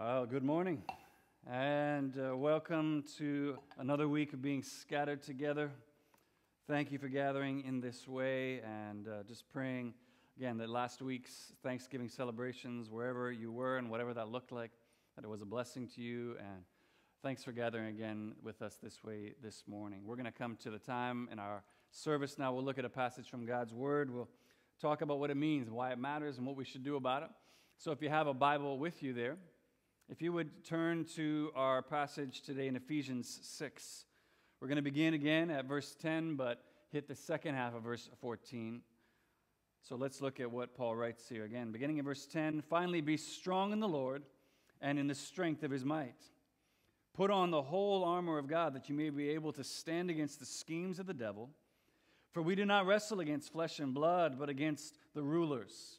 Uh, good morning, and uh, welcome to another week of being scattered together. Thank you for gathering in this way, and uh, just praying again that last week's Thanksgiving celebrations, wherever you were and whatever that looked like, that it was a blessing to you. And thanks for gathering again with us this way this morning. We're going to come to the time in our service now. We'll look at a passage from God's Word. We'll talk about what it means, why it matters, and what we should do about it. So if you have a Bible with you there, if you would turn to our passage today in Ephesians 6, we're going to begin again at verse 10, but hit the second half of verse 14. So let's look at what Paul writes here again. Beginning in verse 10 Finally, be strong in the Lord and in the strength of his might. Put on the whole armor of God that you may be able to stand against the schemes of the devil. For we do not wrestle against flesh and blood, but against the rulers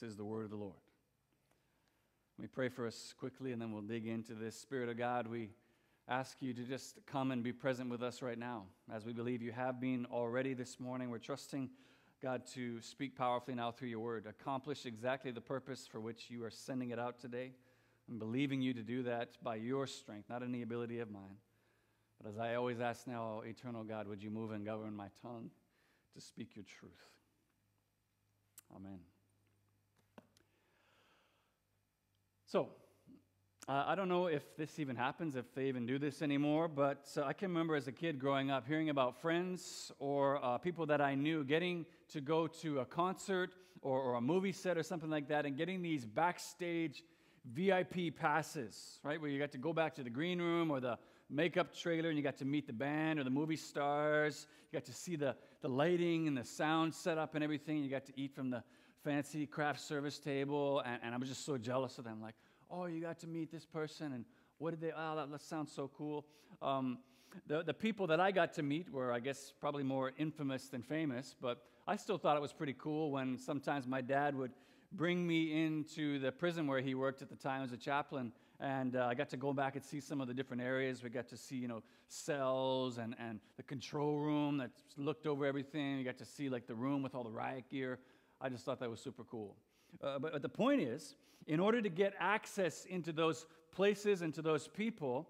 This is the word of the Lord. Let me pray for us quickly and then we'll dig into this. Spirit of God, we ask you to just come and be present with us right now. As we believe you have been already this morning, we're trusting God to speak powerfully now through your word, accomplish exactly the purpose for which you are sending it out today. I'm believing you to do that by your strength, not any ability of mine. But as I always ask now, eternal God, would you move and govern my tongue to speak your truth? Amen. So, uh, I don't know if this even happens, if they even do this anymore, but uh, I can remember as a kid growing up hearing about friends or uh, people that I knew getting to go to a concert or, or, a movie set or something like that and getting these backstage VIP passes, right? Where you got to go back to the green room or the makeup trailer and you got to meet the band or the movie stars. You got to see the, the lighting and the sound set up and everything. You got to eat from the fancy craft service table, and, and I was just so jealous of them. Like, oh, you got to meet this person, and what did they? Oh, that, that sounds so cool. Um, the, the people that I got to meet were, I guess, probably more infamous than famous, but I still thought it was pretty cool when sometimes my dad would bring me into the prison where he worked at the time as a chaplain. And uh, I got to go back and see some of the different areas. We got to see, you know, cells and, and the control room that looked over everything. You got to see, like, the room with all the riot gear. I just thought that was super cool. Uh, but, but the point is, in order to get access into those places and to those people,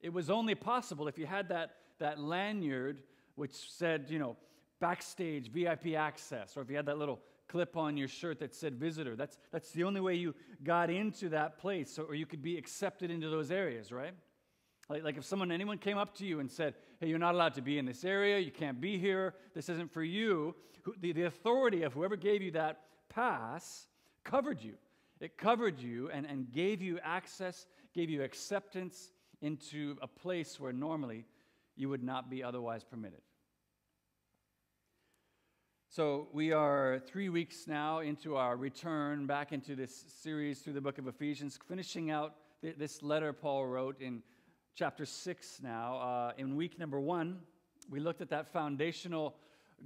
it was only possible if you had that, that lanyard which said, you know, backstage VIP access, or if you had that little clip on your shirt that said visitor. That's, that's the only way you got into that place, or you could be accepted into those areas, right? Like, like if someone, anyone came up to you and said, hey, you're not allowed to be in this area, you can't be here, this isn't for you, the, the authority of whoever gave you that pass covered you. It covered you and, and gave you access, gave you acceptance into a place where normally you would not be otherwise permitted. So, we are three weeks now into our return back into this series through the book of Ephesians, finishing out this letter Paul wrote in chapter 6 now. Uh, in week number one, we looked at that foundational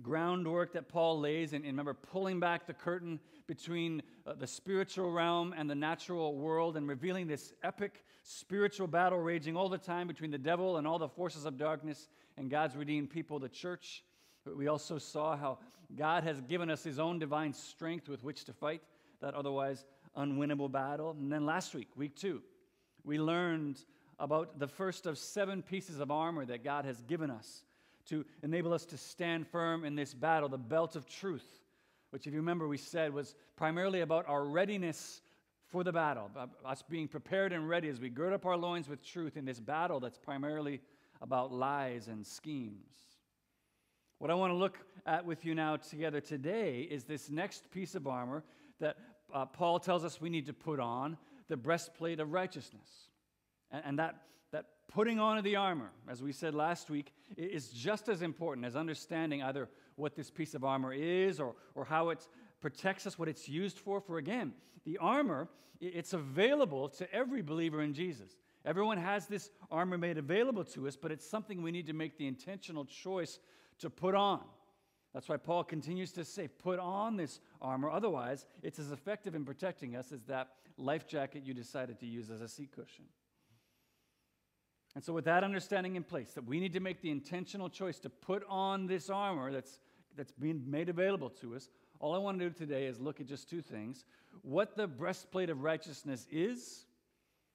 groundwork that Paul lays, and, and remember, pulling back the curtain between uh, the spiritual realm and the natural world, and revealing this epic spiritual battle raging all the time between the devil and all the forces of darkness and God's redeemed people, the church. We also saw how God has given us his own divine strength with which to fight that otherwise unwinnable battle. And then last week, week two, we learned about the first of seven pieces of armor that God has given us to enable us to stand firm in this battle, the belt of truth, which, if you remember, we said was primarily about our readiness for the battle, us being prepared and ready as we gird up our loins with truth in this battle that's primarily about lies and schemes. What I want to look at with you now together today is this next piece of armor that uh, Paul tells us we need to put on the breastplate of righteousness. And, and that, that putting on of the armor, as we said last week, is just as important as understanding either what this piece of armor is or, or how it protects us, what it's used for. For again, the armor, it's available to every believer in Jesus. Everyone has this armor made available to us, but it's something we need to make the intentional choice to put on. That's why Paul continues to say, put on this armor. Otherwise, it's as effective in protecting us as that life jacket you decided to use as a seat cushion. And so, with that understanding in place, that we need to make the intentional choice to put on this armor that's, that's being made available to us, all I want to do today is look at just two things what the breastplate of righteousness is,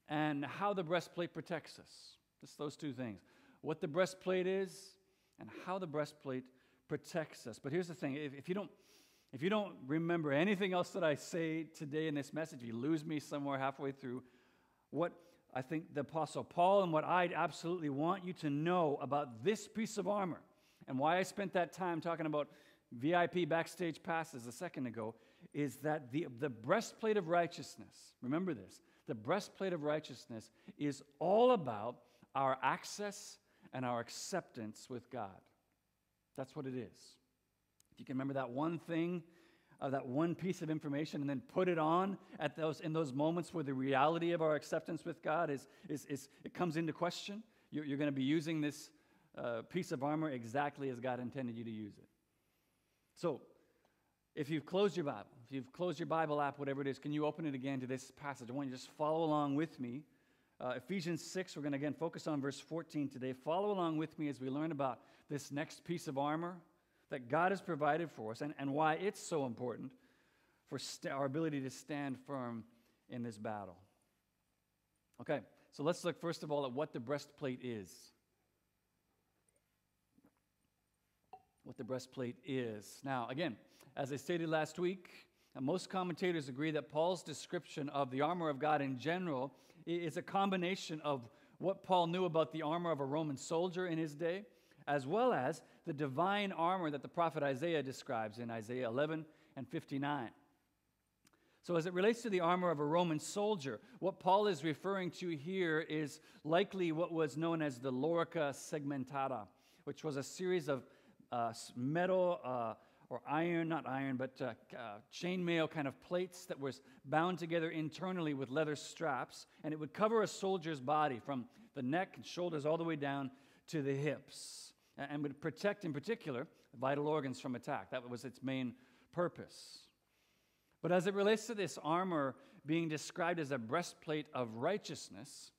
and how the breastplate protects us. Just those two things what the breastplate is, and how the breastplate protects us. But here's the thing if, if you don't if you don't remember anything else that I say today in this message, you lose me somewhere halfway through, what I think the Apostle Paul and what I absolutely want you to know about this piece of armor and why I spent that time talking about VIP backstage passes a second ago is that the, the breastplate of righteousness, remember this, the breastplate of righteousness is all about our access and our acceptance with God. That's what it is. If you can remember that one thing, uh, that one piece of information, and then put it on at those, in those moments where the reality of our acceptance with God is, is, is it comes into question, you're, you're going to be using this uh, piece of armor exactly as God intended you to use it. So, if you've closed your Bible, if you've closed your Bible app, whatever it is, can you open it again to this passage? I want you to just follow along with me. Uh, Ephesians 6, we're going to again focus on verse 14 today. Follow along with me as we learn about this next piece of armor that God has provided for us and, and why it's so important for st- our ability to stand firm in this battle. Okay, so let's look first of all at what the breastplate is. What the breastplate is. Now, again, as I stated last week, uh, most commentators agree that Paul's description of the armor of God in general is a combination of what Paul knew about the armor of a Roman soldier in his day as well as the divine armor that the prophet Isaiah describes in Isaiah 11 and 59. So, as it relates to the armor of a Roman soldier, what Paul is referring to here is likely what was known as the lorica segmentata, which was a series of uh, metal uh, or iron, not iron, but uh, uh, chainmail kind of plates that was bound together internally with leather straps, and it would cover a soldier's body from the neck and shoulders all the way down to the hips and would protect, in particular, vital organs from attack. That was its main purpose. But as it relates to this armor being described as a breastplate of righteousness,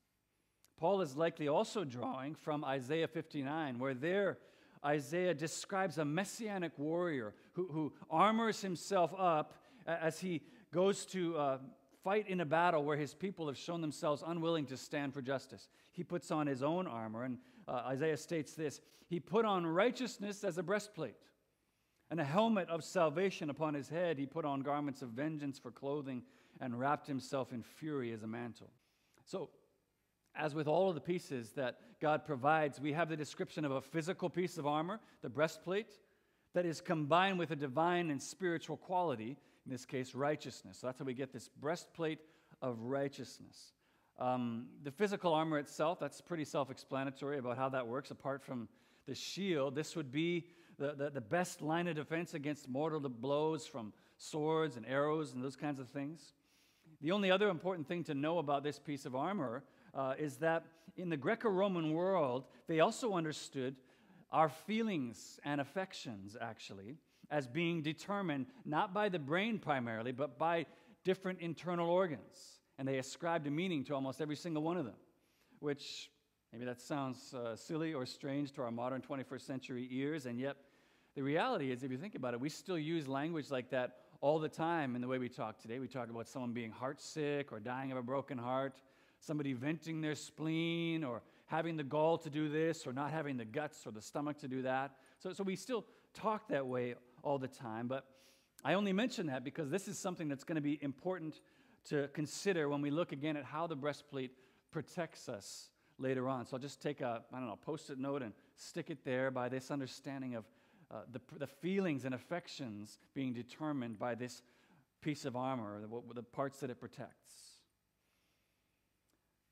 Paul is likely also drawing from Isaiah 59, where there Isaiah describes a messianic warrior who, who armors himself up as he goes to uh, fight in a battle where his people have shown themselves unwilling to stand for justice. He puts on his own armor, and uh, Isaiah states this He put on righteousness as a breastplate, and a helmet of salvation upon his head. He put on garments of vengeance for clothing, and wrapped himself in fury as a mantle. So, as with all of the pieces that God provides, we have the description of a physical piece of armor, the breastplate, that is combined with a divine and spiritual quality, in this case, righteousness. So that's how we get this breastplate of righteousness. Um, the physical armor itself, that's pretty self explanatory about how that works, apart from the shield. This would be the, the, the, best line of defense against mortal blows from swords and arrows and those kinds of things. The only other important thing to know about this piece of armor uh, is that in the Greco Roman world, they also understood our feelings and affections, actually, as being determined not by the brain primarily, but by different internal organs and they ascribed a meaning to almost every single one of them, which maybe that sounds uh, silly or strange to our modern 21st century ears, and yet the reality is, if you think about it, we still use language like that all the time in the way we talk today. We talk about someone being heartsick or dying of a broken heart, somebody venting their spleen or having the gall to do this or not having the guts or the stomach to do that. So, so we still talk that way all the time, but I only mention that because this is something that's going to be important to consider when we look again at how the breastplate protects us later on. So I'll just take a, I don't know, post it note and stick it there by this understanding of uh, the, the feelings and affections being determined by this piece of armor, the, the parts that it protects.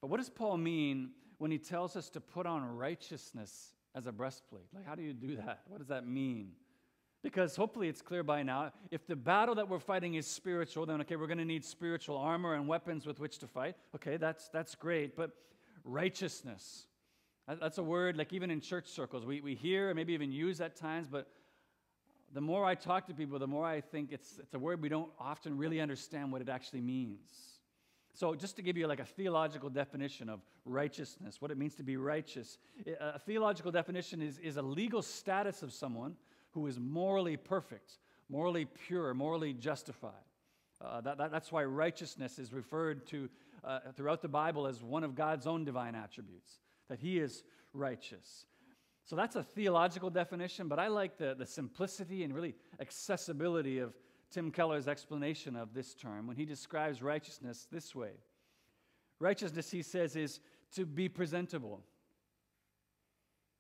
But what does Paul mean when he tells us to put on righteousness as a breastplate? Like, how do you do that? What does that mean? Because hopefully it's clear by now. If the battle that we're fighting is spiritual, then okay, we're going to need spiritual armor and weapons with which to fight. Okay, that's, that's great. But righteousness. That's a word, like even in church circles, we, we hear and maybe even use at times, but the more I talk to people, the more I think it's, it's a word we don't often really understand what it actually means. So, just to give you like a theological definition of righteousness, what it means to be righteous, a theological definition is, is a legal status of someone who is morally perfect, morally pure, morally justified. Uh, that, that, that's why righteousness is referred to uh, throughout the Bible as one of God's own divine attributes, that He is righteous. So that's a theological definition, but I like the, the simplicity and really accessibility of Tim Keller's explanation of this term when he describes righteousness this way. Righteousness, he says, is to be presentable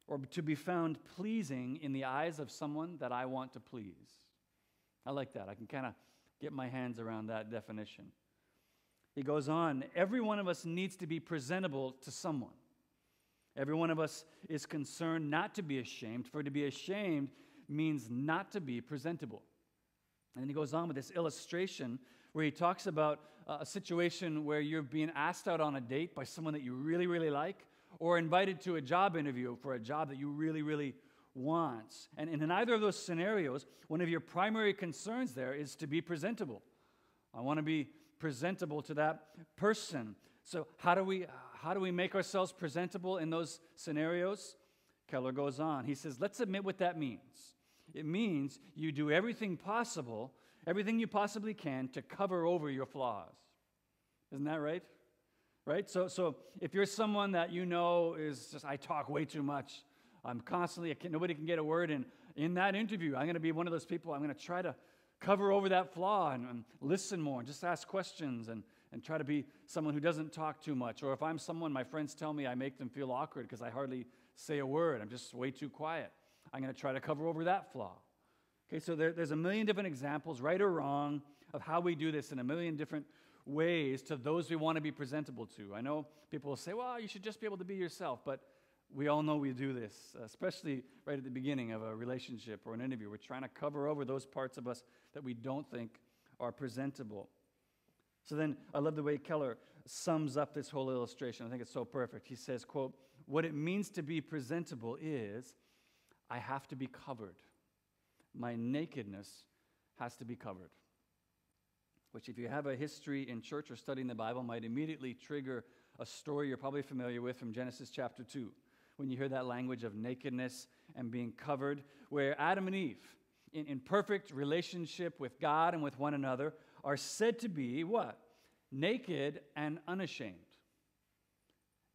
or to be found pleasing in the eyes of someone that I want to please. I like that. I can kind of get my hands around that definition. He goes on, every one of us needs to be presentable to someone. Every one of us is concerned not to be ashamed, for to be ashamed means not to be presentable. And then he goes on with this illustration where he talks about uh, a situation where you're being asked out on a date by someone that you really, really like, or invited to a job interview for a job that you really, really want. And, and in either of those scenarios, one of your primary concerns there is to be presentable. I want to be presentable to that person. So, how do we, how do we make ourselves presentable in those scenarios? Keller goes on. He says, let's admit what that means. It means you do everything possible, everything you possibly can to cover over your flaws. Isn't that right? Right? So, so if you're someone that you know is just, I talk way too much, I'm constantly, can, nobody can get a word in. In that interview, I'm going to be one of those people, I'm going to try to cover over that flaw and, and listen more and just ask questions and, and try to be someone who doesn't talk too much. Or if I'm someone my friends tell me I make them feel awkward because I hardly say a word, I'm just way too quiet. I'm going to try to cover over that flaw. Okay, so there, there's a million different examples, right or wrong, of how we do this in a million different ways to those we want to be presentable to. I know people will say, well, you should just be able to be yourself, but we all know we do this, especially right at the beginning of a relationship or an interview. We're trying to cover over those parts of us that we don't think are presentable. So then I love the way Keller sums up this whole illustration. I think it's so perfect. He says, quote, what it means to be presentable is I have to be covered. My nakedness has to be covered. Which, if you have a history in church or studying the Bible, might immediately trigger a story you're probably familiar with from Genesis chapter 2, when you hear that language of nakedness and being covered, where Adam and Eve, in, in perfect relationship with God and with one another, are said to be what? Naked and unashamed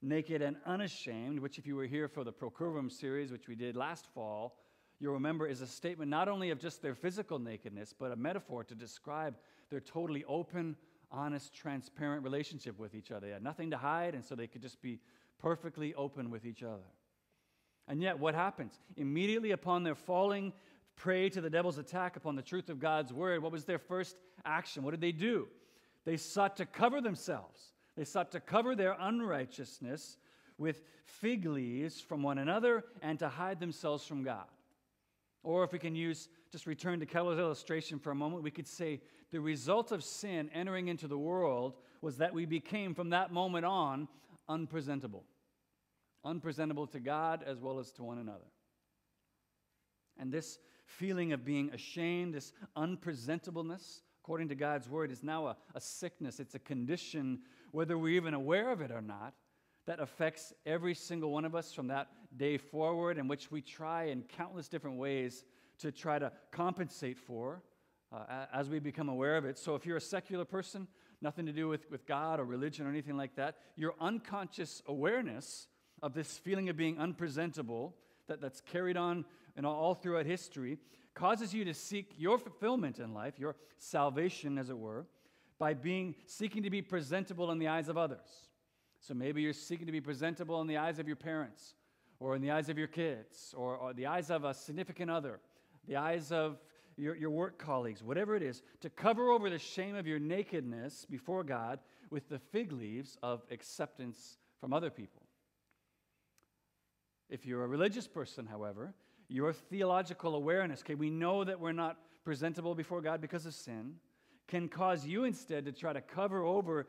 naked and unashamed, which, if you were here for the Procurvum series, which we did last fall, you'll remember is a statement not only of just their physical nakedness, but a metaphor to describe their totally open, honest, transparent relationship with each other. They had nothing to hide, and so they could just be perfectly open with each other. And yet, what happens? Immediately upon their falling prey to the devil's attack upon the truth of God's word, what was their first action? What did they do? They sought to cover themselves. They sought to cover their unrighteousness with fig leaves from one another and to hide themselves from God. Or if we can use, just return to Keller's illustration for a moment, we could say the result of sin entering into the world was that we became from that moment on unpresentable. Unpresentable to God as well as to one another. And this feeling of being ashamed, this unpresentableness, according to God's word, is now a, a sickness. It's a condition whether we're even aware of it or not, that affects every single one of us from that day forward, in which we try in countless different ways to try to compensate for uh, as we become aware of it. So if you're a secular person, nothing to do with, with God or religion or anything like that, your unconscious awareness of this feeling of being unpresentable that, that's carried on know, all throughout history causes you to seek your fulfillment in life, your salvation, as it were, by being seeking to be presentable in the eyes of others. So maybe you're seeking to be presentable in the eyes of your parents, or in the eyes of your kids, or, or the eyes of a significant other, the eyes of your, your work colleagues, whatever it is, to cover over the shame of your nakedness before God with the fig leaves of acceptance from other people. If you're a religious person, however, your theological awareness, okay, we know that we're not presentable before God because of sin can cause you instead to try to cover over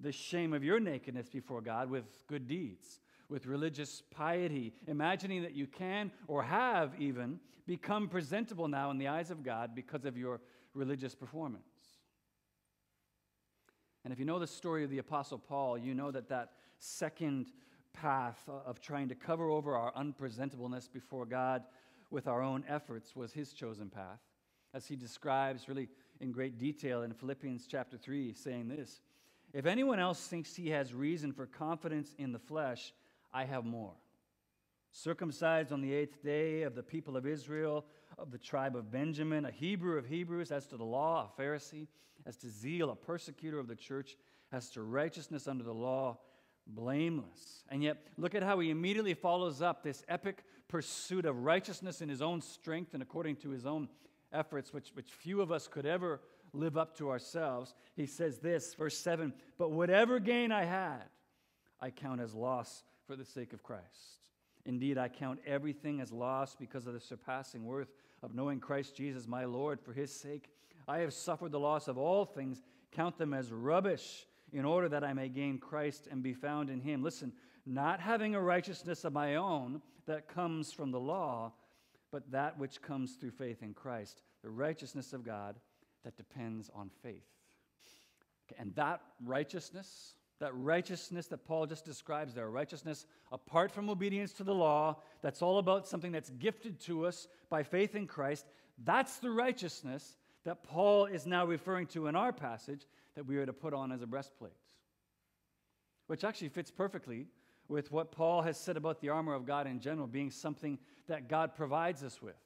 the shame of your nakedness before God with good deeds, with religious piety, imagining that you can or have even become presentable now in the eyes of God because of your religious performance. And if you know the story of the Apostle Paul, you know that that second path of trying to cover over our unpresentableness before God with our own efforts was his chosen path, as he describes really in great detail in Philippians chapter 3, saying this If anyone else thinks he has reason for confidence in the flesh, I have more. Circumcised on the eighth day of the people of Israel, of the tribe of Benjamin, a Hebrew of Hebrews, as to the law, a Pharisee, as to zeal, a persecutor of the church, as to righteousness under the law, blameless. And yet, look at how he immediately follows up this epic pursuit of righteousness in his own strength and according to his own efforts, which, which few of us could ever live up to ourselves. He says this, verse 7 But whatever gain I had, I count as loss for the sake of Christ. Indeed, I count everything as loss because of the surpassing worth of knowing Christ Jesus my Lord. For his sake, I have suffered the loss of all things, count them as rubbish, in order that I may gain Christ and be found in him. Listen, not having a righteousness of my own that comes from the law, but that which comes through faith in Christ, the righteousness of God that depends on faith. Okay, and that righteousness, that righteousness that Paul just describes there, righteousness apart from obedience to the law, that's all about something that's gifted to us by faith in Christ, that's the righteousness that Paul is now referring to in our passage that we are to put on as a breastplate. Which actually fits perfectly with what Paul has said about the armor of God in general being something that God provides us with.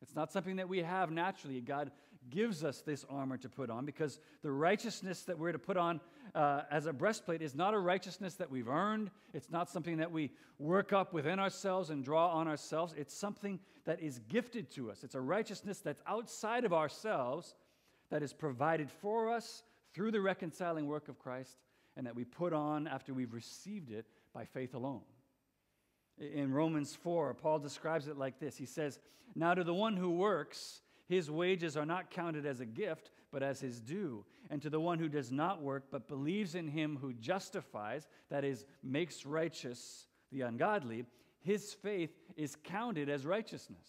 It's not something that we have naturally. God gives us this armor to put on because the righteousness that we're to put on uh, as a breastplate is not a righteousness that we've earned. It's not something that we work up within ourselves and draw on ourselves. It's something that is gifted to us. It's a righteousness that's outside of ourselves that is provided for us through the reconciling work of Christ and that we put on after we've received it by faith alone. In Romans 4, Paul describes it like this He says, Now to the one who works, his wages are not counted as a gift, but as his due. And to the one who does not work, but believes in him who justifies, that is, makes righteous the ungodly, his faith is counted as righteousness.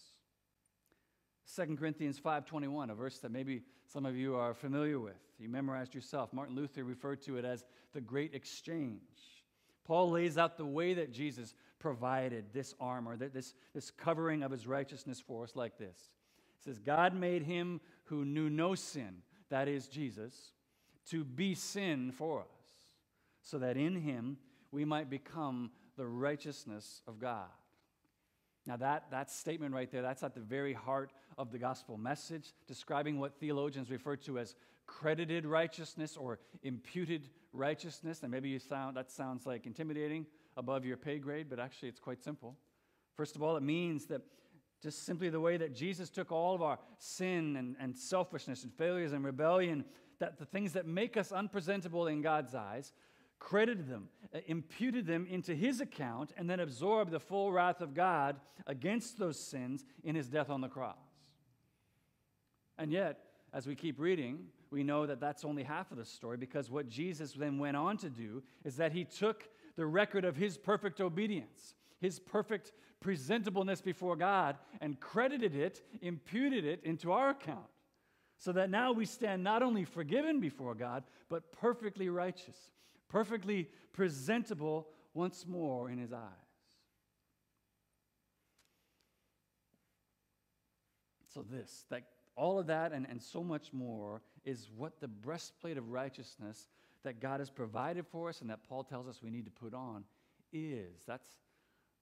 2 Corinthians 5:21, a verse that maybe some of you are familiar with. You memorized yourself. Martin Luther referred to it as the great exchange. Paul lays out the way that Jesus provided this armor, this, this covering of his righteousness for us like this. He says, God made him who knew no sin, that is Jesus, to be sin for us, so that in him we might become the righteousness of God. Now, that, that statement right there, that's at the very heart of the gospel message, describing what theologians refer to as credited righteousness or imputed righteousness. And maybe you sound, that sounds like intimidating above your pay grade, but actually it's quite simple. First of all, it means that just simply the way that Jesus took all of our sin and, and selfishness and failures and rebellion, that the things that make us unpresentable in God's eyes, credited them, uh, imputed them into his account, and then absorbed the full wrath of God against those sins in his death on the cross. And yet, as we keep reading, we know that that's only half of the story because what Jesus then went on to do is that he took the record of his perfect obedience, his perfect presentableness before God, and credited it, imputed it into our account. So that now we stand not only forgiven before God, but perfectly righteous, perfectly presentable once more in his eyes. So, this, that all of that and, and so much more is what the breastplate of righteousness that God has provided for us and that Paul tells us we need to put on is. That's,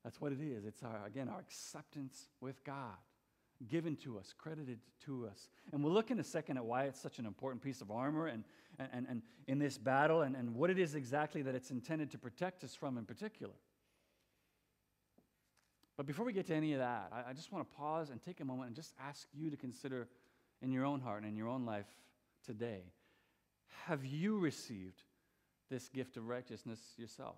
that's what it is. It's our, again, our acceptance with God, given to us, credited to us. And we'll look in a second at why it's such an important piece of armor and, and, and, and in this battle and, and what it is exactly that it's intended to protect us from in particular. But before we get to any of that, I, I just want to pause and take a moment and just ask you to consider in your own heart and in your own life today have you received this gift of righteousness yourself?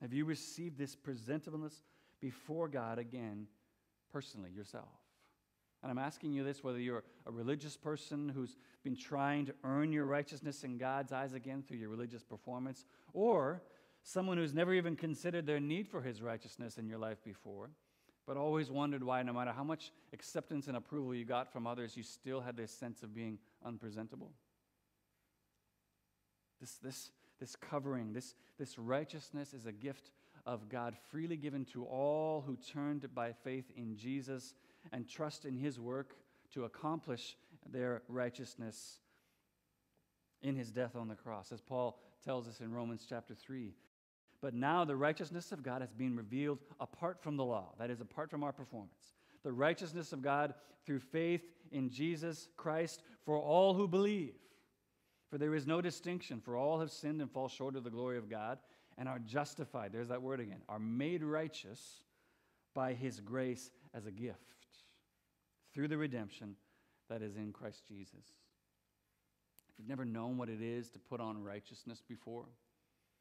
Have you received this presentableness before God again, personally, yourself? And I'm asking you this whether you're a religious person who's been trying to earn your righteousness in God's eyes again through your religious performance, or someone who's never even considered their need for his righteousness in your life before, but always wondered why, no matter how much acceptance and approval you got from others, you still had this sense of being unpresentable. This, this, this covering, this, this righteousness is a gift of God freely given to all who turned by faith in Jesus and trust in his work to accomplish their righteousness in his death on the cross. As Paul tells us in Romans chapter 3, but now the righteousness of God has been revealed apart from the law, that is, apart from our performance. The righteousness of God through faith in Jesus Christ for all who believe. For there is no distinction, for all have sinned and fall short of the glory of God and are justified. There's that word again. Are made righteous by his grace as a gift through the redemption that is in Christ Jesus. If you've never known what it is to put on righteousness before,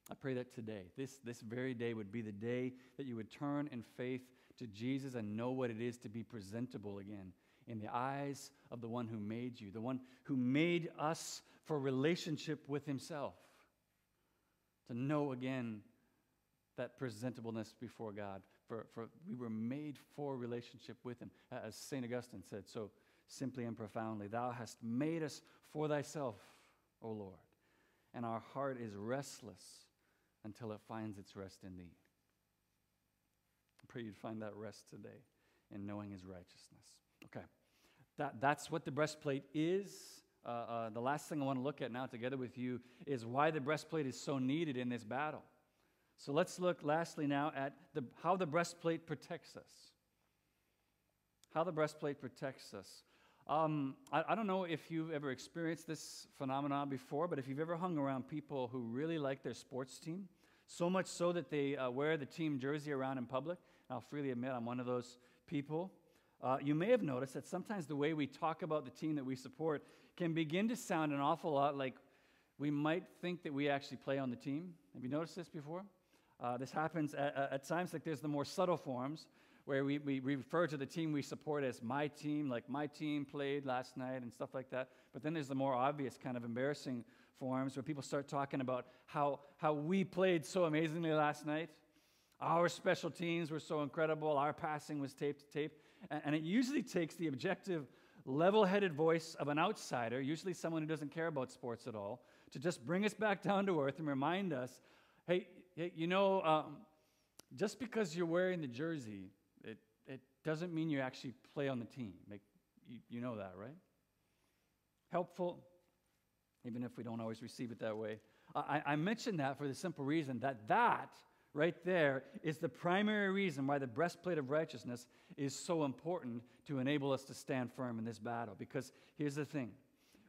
I pray that today, this, this very day, would be the day that you would turn in faith to Jesus and know what it is to be presentable again in the eyes of the one who made you, the one who made us for relationship with himself. To know again that presentableness before God. For, for we were made for relationship with him. As St. Augustine said so simply and profoundly, Thou hast made us for thyself, O Lord, and our heart is restless until it finds its rest in thee. I pray you'd find that rest today in knowing his righteousness. Okay, that, that's what the breastplate is. Uh, uh, the last thing I want to look at now together with you is why the breastplate is so needed in this battle. So let's look lastly now at the, how the breastplate protects us. How the breastplate protects us. Um, I, I, don't know if you've ever experienced this phenomenon before, but if you've ever hung around people who really like their sports team, so much so that they uh, wear the team jersey around in public. I'll freely admit I'm one of those people. Uh, you may have noticed that sometimes the way we talk about the team that we support can begin to sound an awful lot like we might think that we actually play on the team. Have you noticed this before? Uh, this happens at, at, times like there's the more subtle forms where we, we refer to the team we support as my team, like my team played last night and stuff like that. But then there's the more obvious kind of embarrassing forms where people start talking about how, how we played so amazingly last night. Our special teams were so incredible. Our passing was tape to tape. And, it usually takes the objective, level headed voice of an outsider, usually someone who doesn't care about sports at all, to just bring us back down to earth and remind us hey, you know, um, just because you're wearing the jersey, it, it doesn't mean you actually play on the team. You, you know that, right? Helpful, even if we don't always receive it that way. I, I mention that for the simple reason that that right there is the primary reason why the breastplate of righteousness is so important to enable us to stand firm in this battle. Because here's the thing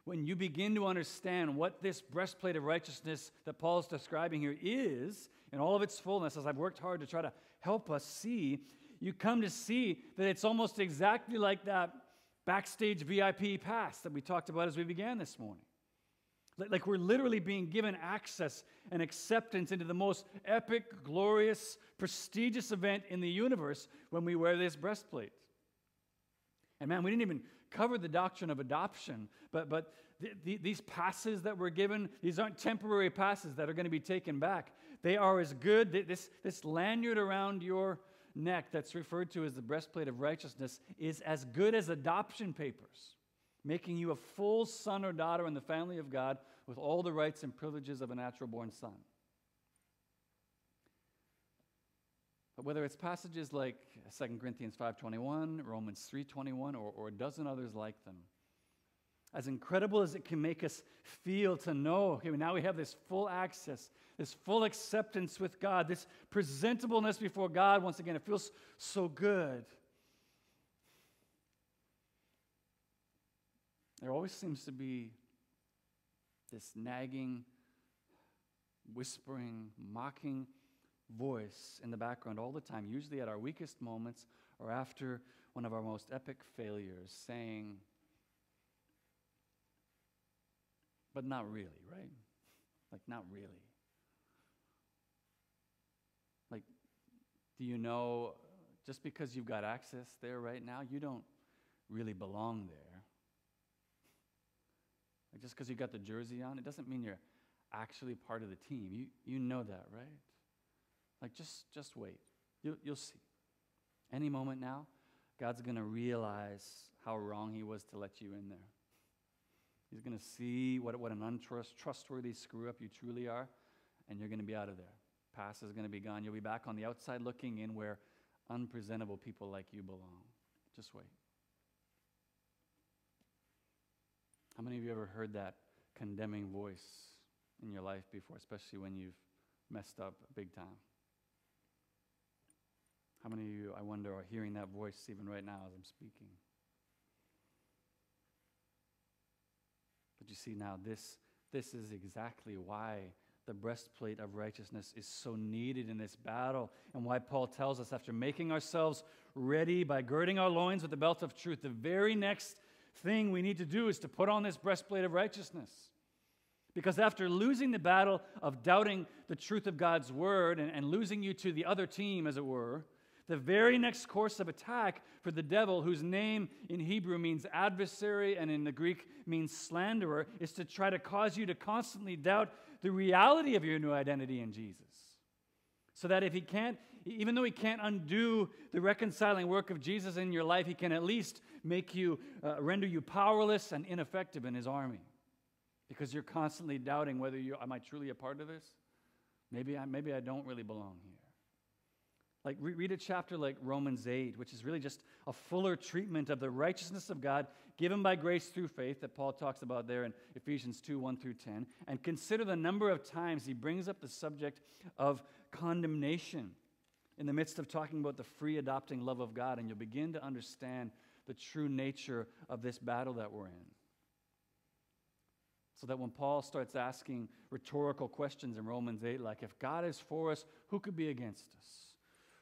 when you begin to understand what this breastplate of righteousness that Paul is describing here is, in all of its fullness, as I've worked hard to try to help us see, you come to see that it's almost exactly like that backstage VIP pass that we talked about as we began this morning. Like we're literally being given access and acceptance into the most epic, glorious, prestigious event in the universe when we wear this breastplate. And man, we didn't even cover the doctrine of adoption, but, but th- th- these passes that we're given, these aren't temporary passes that are going to be taken back. They are as good, this, this lanyard around your neck that's referred to as the breastplate of righteousness is as good as adoption papers making you a full son or daughter in the family of God with all the rights and privileges of a natural born son. But whether it's passages like 2 Corinthians 5.21, Romans 3.21, or, or a dozen others like them, as incredible as it can make us feel to know, okay, now we have this full access, this full acceptance with God, this presentableness before God, once again, it feels so good. There always seems to be this nagging, whispering, mocking voice in the background all the time, usually at our weakest moments or after one of our most epic failures, saying, but not really, right? Like, not really. Like, do you know just because you've got access there right now, you don't really belong there. Like just because you got the jersey on, it doesn't mean you're actually part of the team. You, you know that, right? Like just, just wait. You'll, you'll see. Any moment now, God's going to realize how wrong he was to let you in there. He's going to see what, what an untrustworthy screw up you truly are, and you're going to be out of there. Past is going to be gone. You'll be back on the outside looking in where unpresentable people like you belong. Just wait. How many of you ever heard that condemning voice in your life before, especially when you've messed up big time? How many of you, I wonder, are hearing that voice even right now as I'm speaking? But you see now, this, this is exactly why the breastplate of righteousness is so needed in this battle, and why Paul tells us after making ourselves ready by girding our loins with the belt of truth, the very next thing we need to do is to put on this breastplate of righteousness. Because after losing the battle of doubting the truth of God's word and, and, losing you to the other team, as it were, the very next course of attack for the devil, whose name in Hebrew means adversary and in the Greek means slanderer, is to try to cause you to constantly doubt the reality of your new identity in Jesus. So that if he can't, even though he can't undo the reconciling work of Jesus in your life, he can at least make you, uh, render you powerless and ineffective in his army. Because you're constantly doubting whether you, am I truly a part of this? Maybe I, maybe I don't really belong here. Like, re- read a chapter like Romans 8, which is really just a fuller treatment of the righteousness of God given by grace through faith that Paul talks about there in Ephesians 2 1 through 10. And consider the number of times he brings up the subject of condemnation in the midst of talking about the free adopting love of God, and you'll begin to understand the true nature of this battle that we're in. So that when Paul starts asking rhetorical questions in Romans 8, like, if God is for us, who could be against us?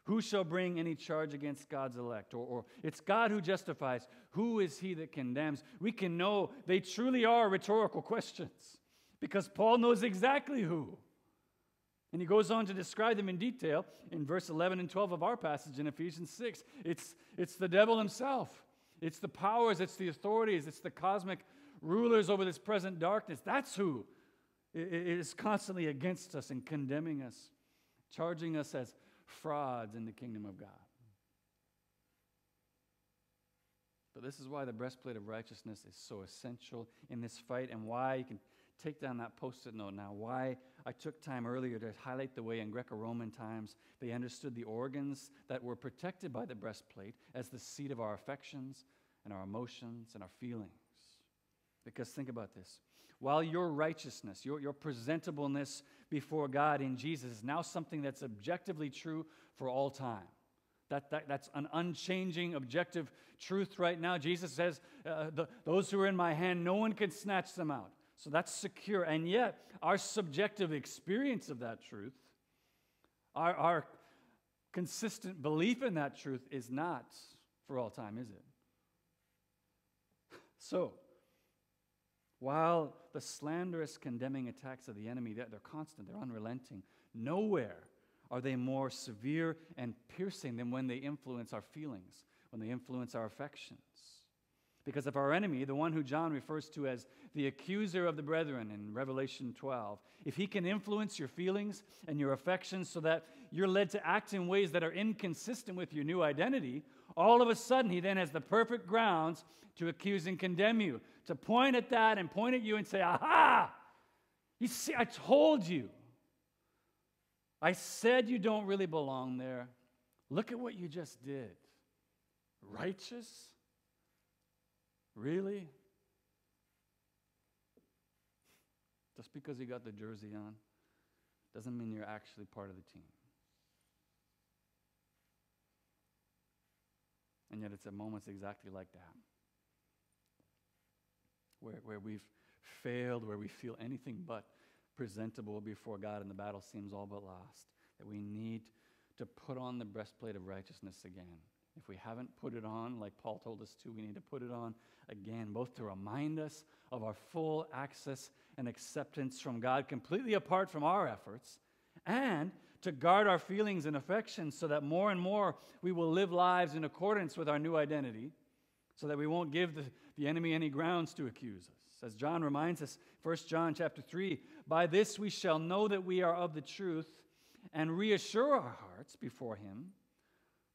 Who shall bring any charge against God's elect? Or, or, it's God who justifies. Who is he that condemns? We can know they truly are rhetorical questions because Paul knows exactly who. And he goes on to describe them in detail in verse 11 and 12 of our passage in Ephesians 6. It's, it's the devil himself. It's the powers, it's the authorities, it's the cosmic rulers over this present darkness. That's who is constantly against us and condemning us, charging us as frauds in the kingdom of God. But this is why the breastplate of righteousness is so essential in this fight and why you can take down that post it note now. Why I took time earlier to highlight the way in Greco Roman times they understood the organs that were protected by the breastplate as the seat of our affections and our emotions and our feelings. Because think about this. While your righteousness, your, your presentableness before God in Jesus is now something that's objectively true for all time. That, that, that's an unchanging, objective truth right now. Jesus says, uh, the, Those who are in my hand, no one can snatch them out. So that's secure. And yet, our subjective experience of that truth, our, our consistent belief in that truth is not for all time, is it? So, while the slanderous, condemning attacks of the enemy, they're, they're constant, they're unrelenting, nowhere are they more severe and piercing than when they influence our feelings, when they influence our affections. Because if our enemy, the one who John refers to as the accuser of the brethren in Revelation 12, if he can influence your feelings and your affections so that you're led to act in ways that are inconsistent with your new identity, all of a sudden he then has the perfect grounds to accuse and condemn you, to point at that and point at you and say, Aha! You see, I told you. I said you don't really belong there. Look at what you just did. Righteous? Really? Just because you got the jersey on doesn't mean you're actually part of the team. And yet, it's at moments exactly like that where, where we've failed, where we feel anything but presentable before God and the battle seems all but lost, that we need to put on the breastplate of righteousness again. If we haven't put it on, like Paul told us to, we need to put it on again, both to remind us of our full access and acceptance from God, completely apart from our efforts, and to guard our feelings and affections so that more and more we will live lives in accordance with our new identity, so that we won't give the, the enemy any grounds to accuse us. As John reminds us, 1 John chapter 3, by this we shall know that we are of the truth and reassure our hearts before him.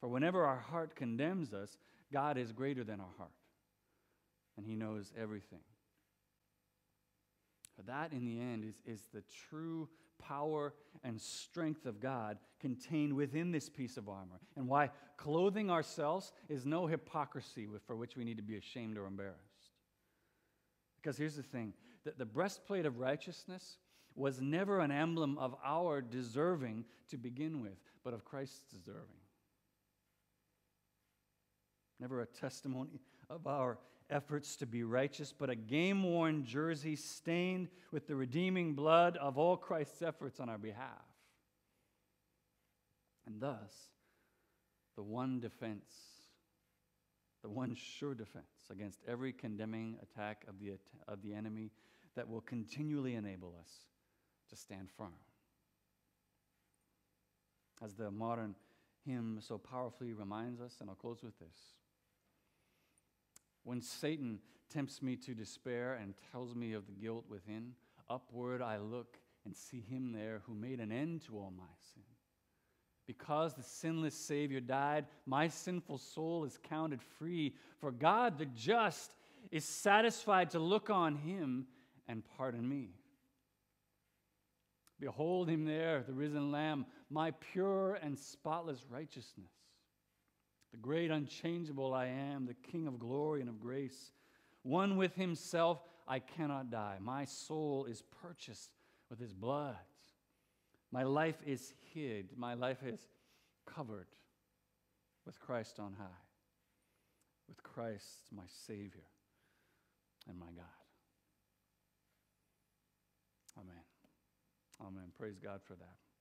For whenever our heart condemns us, God is greater than our heart, and he knows everything. But that, in the end, is, is the true power and strength of God contained within this piece of armor, and why clothing ourselves is no hypocrisy for which we need to be ashamed or embarrassed. Because here's the thing that the breastplate of righteousness was never an emblem of our deserving to begin with, but of Christ's deserving. Never a testimony of our efforts to be righteous, but a game worn jersey stained with the redeeming blood of all Christ's efforts on our behalf. And thus, the one defense, the one sure defense against every condemning attack of the, of the enemy that will continually enable us to stand firm. As the modern hymn so powerfully reminds us, and I'll close with this when Satan tempts me to despair and tells me of the guilt within, upward I look and see him there who made an end to all my sin. Because the sinless Savior died, my sinful soul is counted free. For God, the just, is satisfied to look on him and pardon me. Behold him there, the risen Lamb, my pure and spotless righteousness the great unchangeable I am, the King of glory and of grace. One with himself, I cannot die. My soul is purchased with his blood. My life is hid, my life is covered with Christ on high, with Christ, my Savior and my God. Amen. Amen. Praise God for that.